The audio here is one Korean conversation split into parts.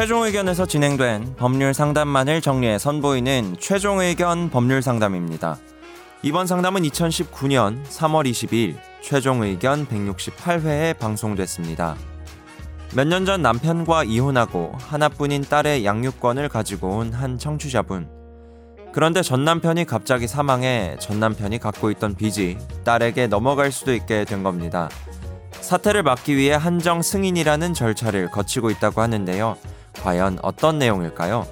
최종 의견에서 진행된 법률 상담만을 정리해 선보이는 최종 의견 법률 상담입니다. 이번 상담은 2019년 3월 22일 최종 의견 168회에 방송됐습니다. 몇 년 전 남편과 이혼하고 하나뿐인 딸의 양육권을 가지고 온 한 청취자분. 그런데 전 남편이 갑자기 사망해 전 남편이 갖고 있던 빚이 딸에게 넘어갈 수도 있게 된 겁니다. 사태를 막기 위해 한정 승인이라는 절차를 거치고 있다고 하는데요. 과연 어떤 내용일까요?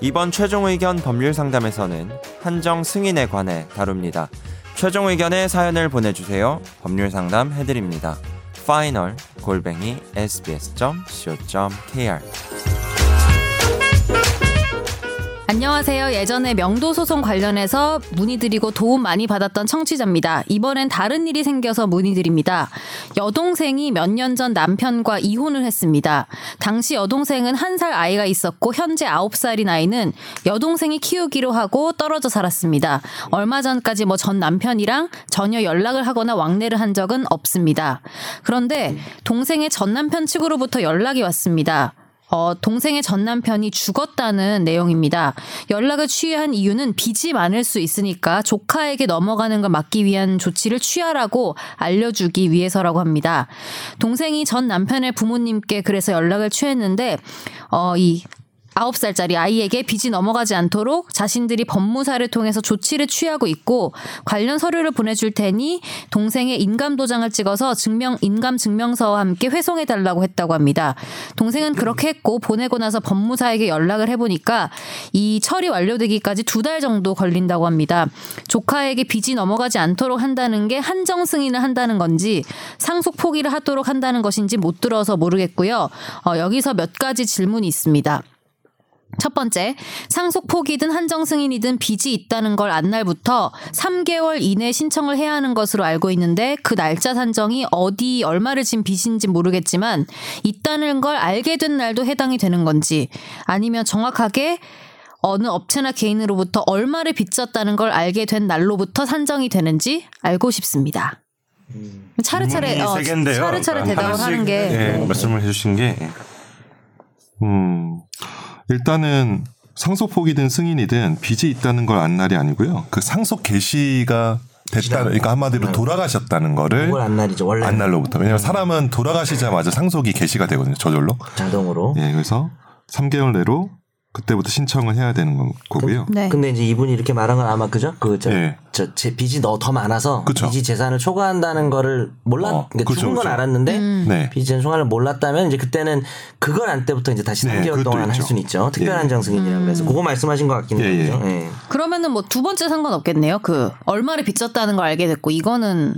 이번 최종 의견 법률 상담에서는 한정 승인에 관해 다룹니다. 최종 의견의 사연을 보내주세요. 법률 상담 해드립니다. final 골뱅이 sbs.co.kr 안녕하세요. 예전에 명도 소송 관련해서 문의드리고 도움 많이 받았던 청취자입니다. 이번엔 다른 일이 생겨서 문의드립니다. 여동생이 몇 년 전 남편과 이혼을 했습니다. 당시 여동생은 한 살 아이가 있었고 현재 아홉 살인 아이는 여동생이 키우기로 하고 떨어져 살았습니다. 얼마 전까지 뭐 전 남편이랑 전혀 연락을 하거나 왕래를 한 적은 없습니다. 그런데 동생의 전 남편 측으로부터 연락이 왔습니다. 어, 동생의 전 남편이 죽었다는 내용입니다. 연락을 취한 이유는 빚이 많을 수 있으니까 조카에게 넘어가는 걸 막기 위한 조치를 취하라고 알려주기 위해서라고 합니다. 동생이 전 남편의 부모님께 그래서 연락을 취했는데, 어, 이 9살짜리 아이에게 빚이 넘어가지 않도록 자신들이 법무사를 통해서 조치를 취하고 있고 관련 서류를 보내줄 테니 동생의 인감 도장을 찍어서 증명 인감 증명서와 함께 회송해 달라고 했다고 합니다. 동생은 그렇게 했고 보내고 나서 법무사에게 연락을 해보니까 이 처리 완료되기까지 두 달 정도 걸린다고 합니다. 조카에게 빚이 넘어가지 않도록 한다는 게 한정 승인을 한다는 건지 상속 포기를 하도록 한다는 것인지 못 들어서 모르겠고요. 어, 여기서 몇 가지 질문이 있습니다. 첫 번째, 상속 포기든 한정 승인이든 빚이 있다는 걸 안 날부터 3개월 이내 신청을 해야 하는 것으로 알고 있는데 그 날짜 산정이 어디 얼마를 진 빚인지 모르겠지만 있다는 걸 알게 된 날도 해당이 되는 건지 아니면 정확하게 어느 업체나 개인으로부터 얼마를 빚졌다는 걸 알게 된 날로부터 산정이 되는지 알고 싶습니다. 차례차례 질문이 어. 차례차례 대답을 하는 게 예, 말씀을 해주신 게 음, 일단은 상속 포기든 승인이든 빚이 있다는 걸 안 날이 아니고요. 그 상속 개시가 됐다, 그러니까 한마디로 돌아가셨다는 거를 그걸 안 날이죠. 원래 안 날로부터. 왜냐하면 사람은 돌아가시자마자 상속이 개시가 되거든요. 저절로. 자동으로. 예, 그래서 3개월 내로 그때부터 신청을 해야 되는 거- 거고요. 네. 근데 이제 이분이 이렇게 말한 건 아마 그죠? 그저 예. 저제 빚이 너 더 많아서 그쵸. 빚이 재산을 초과한다는 거를 몰랐 어, 그러니까 그쵸, 죽은 건 그쵸. 알았는데 네. 빚이 재산 초과를 몰랐다면 이제 그때는 그걸 안 때부터 이제 다시 네, 3개월 그것도 동안 할. 수는 있죠. 특별한 예. 정승인이라고 해서 그거 말씀하신 것 같긴 해요. 예, 예. 그죠? 예. 그러면은 뭐 두 번째 상관없겠네요. 그 얼마를 빚졌다는 걸 알게 됐고 이거는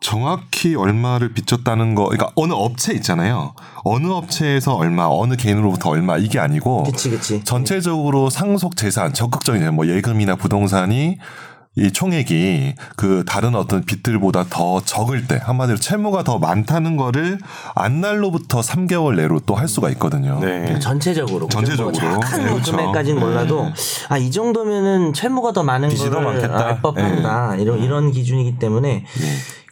정확히 얼마를 빚졌다는 거, 그러니까 어느 업체 있잖아요. 어느 업체에서 얼마, 어느 개인으로부터 얼마 이게 아니고 그치 그치. 전체적으로 상속 재산 적극적인 뭐 예금이나 부동산이 이 총액이 그 다른 어떤 빚들보다 더 적을 때 한마디로 채무가 더 많다는 거를 안 날로부터 3개월 내로 또 할 수가 있거든요. 네. 전체적으로 그죠? 전체적으로. 뭐 정확한 네, 뭐 그렇죠. 금액까지는 몰라도 네. 아이 정도면은 채무가 더 많은 빚이 더 많겠다. 알 법한다 이런 이런 기준이기 때문에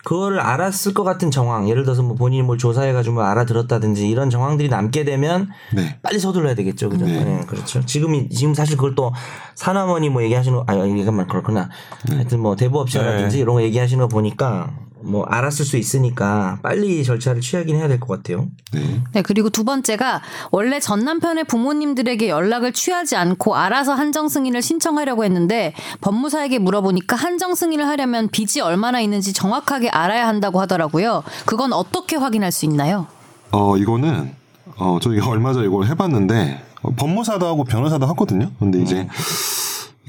그거를 알았을 것 같은 정황 예를 들어서 뭐 본인이 뭘 조사해가지고 뭐 알아들었다든지 이런 정황들이 남게 되면 네. 빨리 서둘러야 되겠죠 그죠 네. 네, 그렇죠 지금이 지금 사실 그걸 또 사나머니 뭐 얘기하시는 거, 아 이것만 그렇구나 하여튼 뭐 대부업체라든지 네. 이런 거 얘기하시는 거 보니까 뭐 알았을 수 있으니까 빨리 절차를 취하긴 해야 될 것 같아요 네. 네, 그리고 두 번째가 원래 전 남편의 부모님들에게 연락을 취하지 않고 알아서 한정 승인을 신청하려고 했는데 법무사에게 물어보니까 한정 승인을 하려면 빚이 얼마나 있는지 정확하게 알아야 한다고 하더라고요. 그건 어떻게 확인할 수 있나요? 어 이거는 어 저희가 얼마 전에 이걸 해봤는데 어, 법무사도 하고 변호사도 하거든요. 근데 이제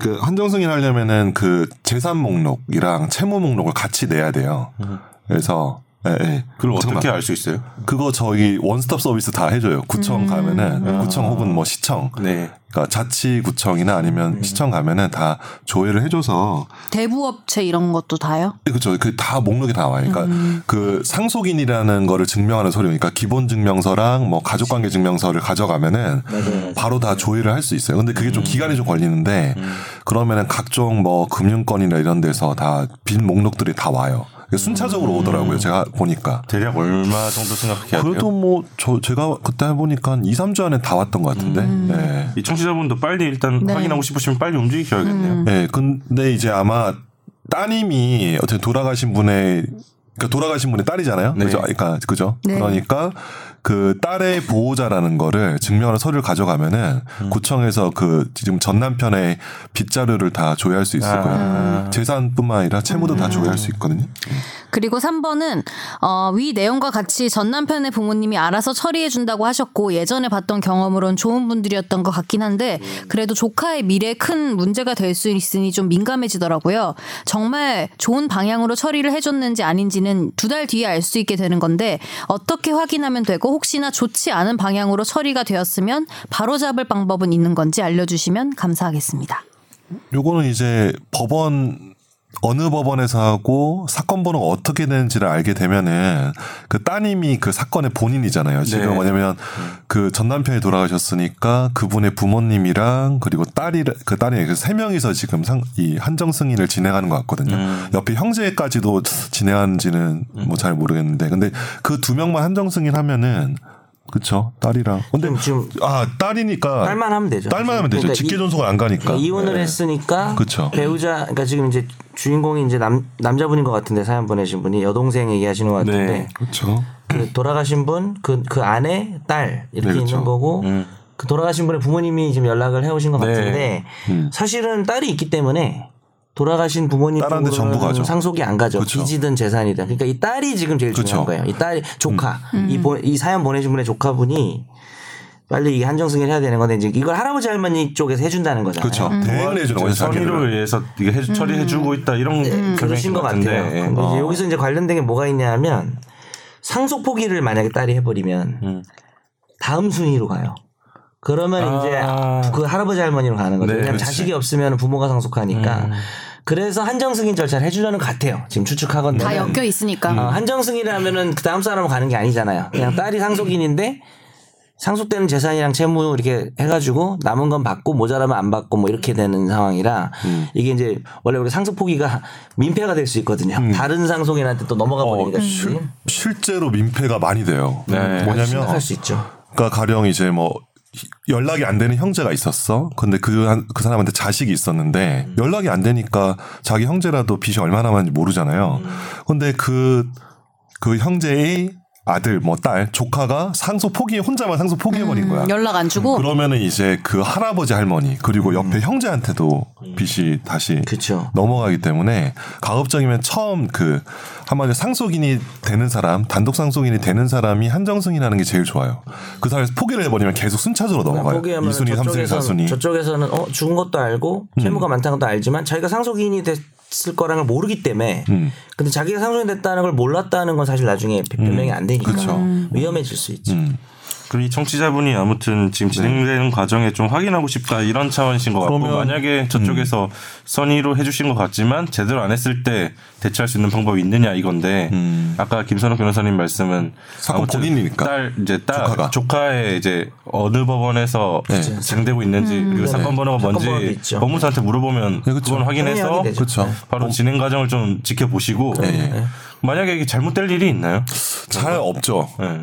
그 한정 승인 하려면은 그 재산 목록이랑 채무 목록을 같이 내야 돼요. 그래서 예, 예. 그걸. 어떻게 알 수 있어요? 그거 저희 원스톱 서비스 다 해줘요. 구청 가면은 구청 혹은 뭐 시청, 네. 그러니까 자치구청이나 아니면 시청 가면은 다 조회를 해줘서 대부업체 이런 것도 다요? 그렇죠. 그 다 목록이 다 와요. 그러니까 음. 그 상속인이라는 거를 증명하는 서류, 그러니까 기본 증명서랑 뭐 가족관계 증명서를 가져가면은 바로 다 조회를 할 수 있어요. 근데 그게 좀 기간이 좀 걸리는데 그러면은 각종 뭐 금융권이나 이런 데서 다 빈 목록들이 다 와요. 순차적으로 오더라고요. 제가 보니까. 대략 얼마 정도 생각해야 돼요? 그래도 뭐 저 제가 그때 해보니까 한 2, 3주 안에 다 왔던 것 같은데. 네. 이 청취자분도 빨리 일단 네. 확인하고 싶으시면 빨리 움직이셔야겠네요. 네, 근데 이제 아마 따님이 어떻게 돌아가신 분의 그러니까 돌아가신 분의 딸이잖아요. 네. 그죠? 그러니까 그죠? 네. 그러니까 그 딸의 보호자라는 거를 증명하는 서류를 가져가면은 음. 구청에서 그 지금 전 남편의 빚자료를 다 조회할 수 있을 아. 거예요. 재산뿐만 아니라 채무도 다 조회할 수 있거든요. 그리고 3번은 어, 위 내용과 같이 전 남편의 부모님이 알아서 처리해 준다고 하셨고 예전에 봤던 경험으론 좋은 분들이었던 것 같긴 한데 그래도 조카의 미래에 큰 문제가 될 수 있으니 좀 민감해지더라고요. 정말 좋은 방향으로 처리를 해줬는지 아닌지는 두 달 뒤에 알 수 있게 되는 건데 어떻게 확인하면 되고 혹시나 좋지 않은 방향으로 처리가 되었으면 바로 잡을 방법은 있는 건지 알려주시면 감사하겠습니다. 요거는 이제 법원 어느 법원에서 하고 사건 번호가 어떻게 되는지를 알게 되면은 그 따님이 그 사건의 본인이잖아요. 지금 네. 뭐냐면 그 전 남편이 돌아가셨으니까 그분의 부모님이랑 그리고 딸이 그 딸이 그 세 명이서 지금 상, 이 한정 승인을 진행하는 것 같거든요. 음. 옆에 형제까지도 진행하는지는 뭐 잘 모르겠는데 근데 그 두 명만 한정 승인하면은 그쵸 딸이랑 근데 지금 아 딸이니까 딸만 하면 되죠. 딸만 하면 되죠. 그러니까 직계 이- 존속을 안 가니까 그러니까 이혼을 네. 했으니까 그쵸. 배우자 그러니까 지금 이제 주인공이 이제 남 남자분인 것 같은데 사연 보내신 분이 여동생 얘기하시는 것 같은데 네. 그렇죠. 그 돌아가신 분그그 아내 딸 이렇게 네. 있는 거고 음. 그 돌아가신 분의 부모님이 지금 연락을 해오신 것 네. 같은데 음. 사실은 딸이 있기 때문에 돌아가신 부모님 딸한테 전부 가죠. 상속이 안 가죠. 그쵸. 빚이든 재산이든. 그러니까 이 딸이 지금 제일 그쵸. 중요한 거예요. 이 딸이 조카 이, 보- 이 사연 보내신 분의 조카분이 빨리 이게 한정 승인을 해야 되는 건데 이제 이걸 할아버지 할머니 쪽에서 해준다는 거잖아요. 그렇죠. 대응을 해주는 거죠. 선의로. 의해서 이게 해주, 처리해주고 있다 이런 음. 그러신 것 같은데. 같아요. 예. 근데 이제 어. 여기서 이제 관련된 게 뭐가 있냐면 상속 포기를 만약에 딸이 해버리면 음. 다음 순위로 가요. 그러면 아. 이제 그 할아버지 할머니로 가는 거죠. 네, 왜냐하면 그렇지. 자식이 없으면 부모가 상속하니까. 음. 그래서 한정 승인 절차를 해주려는 것 같아요. 지금 추측하건데. 다 엮여 있으니까. 어, 한정 승인을 하면은 그 다음 사람으로 가는 게 아니잖아요. 그냥 딸이 상속인인데 상속되는 재산이랑 채무 이렇게 해가지고 남은 건 받고 모자라면 안 받고 뭐 이렇게 되는 상황이라 이게 이제 원래 우리 상속 포기가 민폐가 될 수 있거든요. 다른 상속인한테 또 넘어가 버리니까 실, 실제로 민폐가 많이 돼요. 네. 뭐냐면 심각할 수 있죠. 그러니까 가령 이제 뭐 연락이 안 되는 형제가 있었어. 근데 그, 한- 그 사람한테 자식이 있었는데 연락이 안 되니까 자기 형제라도 빚이 얼마나 많은지 모르잖아요. 근데 그, 그 형제의 아들, 뭐 딸, 조카가 상속 포기, 혼자만 상속 포기해버린 거야. 연락 안 주고 그러면은 이제 그 할아버지 할머니 그리고 옆에 형제한테도 빚이 다시 그렇죠. 넘어가기 때문에 가급적이면 처음 그 한마디로 상속인이 되는 사람 단독 상속인이 되는 사람이 한정 승인하는 게 제일 좋아요. 그 사람에서 포기를 해버리면 계속 순차적으로 넘어가요. 포기하면 2순위, 3순위, 4순위. 저쪽에서는 어 죽은 것도 알고 채무가 많다는 것도 알지만 자기가 상속인이 됐을 거라는 걸 모르기 때문에 음. 근데 자기가 상속인 됐다는 걸 몰랐다는 건 사실 나중에 변명이 안 되니까 그쵸. 위험해질 수 있죠. 음. 그리고 이 청취자분이 아무튼 지금 진행되는 과정에 좀 확인하고 싶다 이런 차원이신 것 같고 만약에 저쪽에서 선의로 해주신 것 같지만 제대로 안 했을 때 대처할 수 있는 방법이 있느냐 이건데 음. 아까 김선욱 변호사님 말씀은 사건 본인이니까. 딸 이제 딸 조카가. 조카의 이제 어느 법원에서 네. 진행되고 있는지 그리고 사건 번호가 뭔지. 법무사한테 물어보면 네. 그건 확인해서. 그렇죠. 바로 진행 과정을 좀 지켜보시고 네. 만약에 이게 잘못될 일이 있나요? 잘 없죠. 네.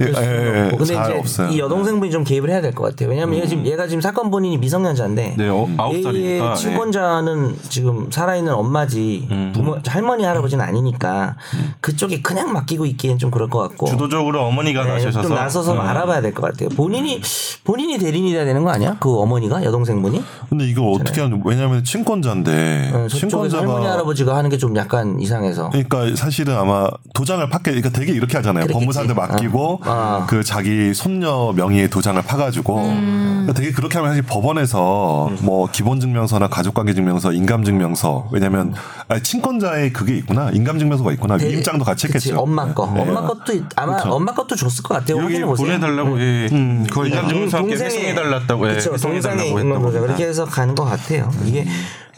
예, 예, 예. 근데 잘 이제 없어요. 이 여동생분이 좀 개입을 해야 될 것 같아요. 왜냐하면 얘가 지금 얘가 지금 사건 본인이 미성년자인데 네, 어, 아홉 얘의 살이니까. 네. 친권자는 지금 살아있는 엄마지 음. 부모 할머니 할아버지는 아니니까 그쪽에 그냥 맡기고 있기엔 좀 그럴 것 같고 주도적으로 어머니가 네, 나셔서 좀 나서서 음. 알아봐야 될 것 같아요. 본인이 본인이 대리인이 돼야 되는 거 아니야? 그 어머니가 여동생분이 근데 이걸 어떻게 하냐 왜냐하면 친권자인데 어, 저쪽에서 할머니 할아버지가 하는 게 좀 약간 이상해서 그러니까 사실 은 아마 도장을 파게 그러니까 되게 이렇게 하잖아요. 법무사한테 맡기고 어. 그 자기 손녀 명의의 도장을 파가지고 그러니까 되게 그렇게 하면 사실 법원에서 뭐 기본증명서나 가족관계증명서, 인감증명서 왜냐하면 아니, 친권자의 그게 있구나 인감증명서가 있구나 대- 위임장도 같이 그치, 했겠죠. 엄마 거 네. 엄마 것도 있- 아마 엄마 것도 줬을 것 같아요. 여기 확인해 보세요. 보내달라고 예. 음, 그걸 인감증명서 함께 회송해달랐다고 예, 그쵸, 회송해달라고 있는 거죠. 그렇게 해서 가는 것 같아요. 이게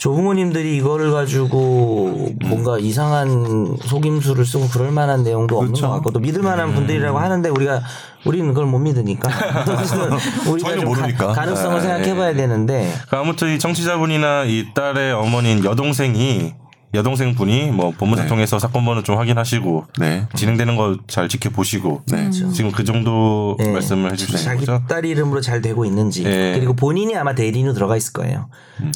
조부모님들이 이거를 가지고 뭔가 이상한 속임수를 쓰고 그럴 만한 내용도 없는 그렇죠. 것 같고 또 믿을 만한 분들이라고 하는데 우리가 우리는 그걸 못 믿으니까 우리가 저희는 좀 모르니까. 가, 능성을 네. 생각해봐야 되는데 그러니까 아무튼 이 청취자분이나 이 딸의 어머니인 여동생이 여동생 분이 뭐 법무사 네. 통해서 사건 번호 좀 확인하시고 네. 진행되는 거 잘 지켜보시고 네. 지금 그 정도 네. 말씀을 해주시는 자기 거죠. 딸 이름으로 잘 되고 있는지 네. 그리고 본인이 아마 대리인으로 들어가 있을 거예요.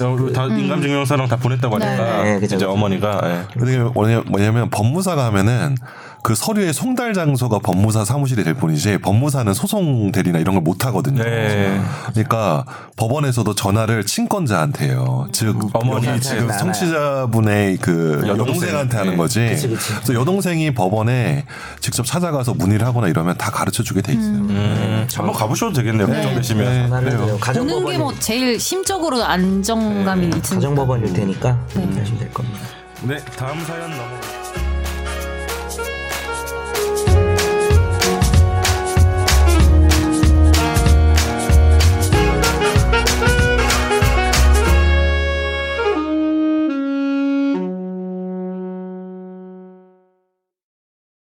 어, 다 인감증명서랑 다 보냈다고 하니까 네, 그죠, 이제. 어머니가 예. 근데 뭐냐- 뭐냐면 법무사가 하면은 그 서류의 송달 장소가 법무사 사무실이 될 뿐이지 법무사는 소송 대리나 이런 걸 못 하거든요. 네. 그러니까 법원에서도 전화를 친권자한테 해요. 즉 어머니 여기 지금. 청취자분의 그 여동생. 여동생한테 하는 네. 거지. 그치, 그치. 그래서 여동생이 법원에 직접 찾아가서 문의를 하거나 이러면 다 가르쳐 주게 돼 있어요. 음, 한번 가보셔도 되겠네요. 걱정되시면. 네. 전화를 그래요. 보는 게 가정법원 뭐 제일 심적으로 안정감이 있으니까. 가정법원일 테니까 그렇게 하시면 될 겁니다. 네, 다음 사연 넘어.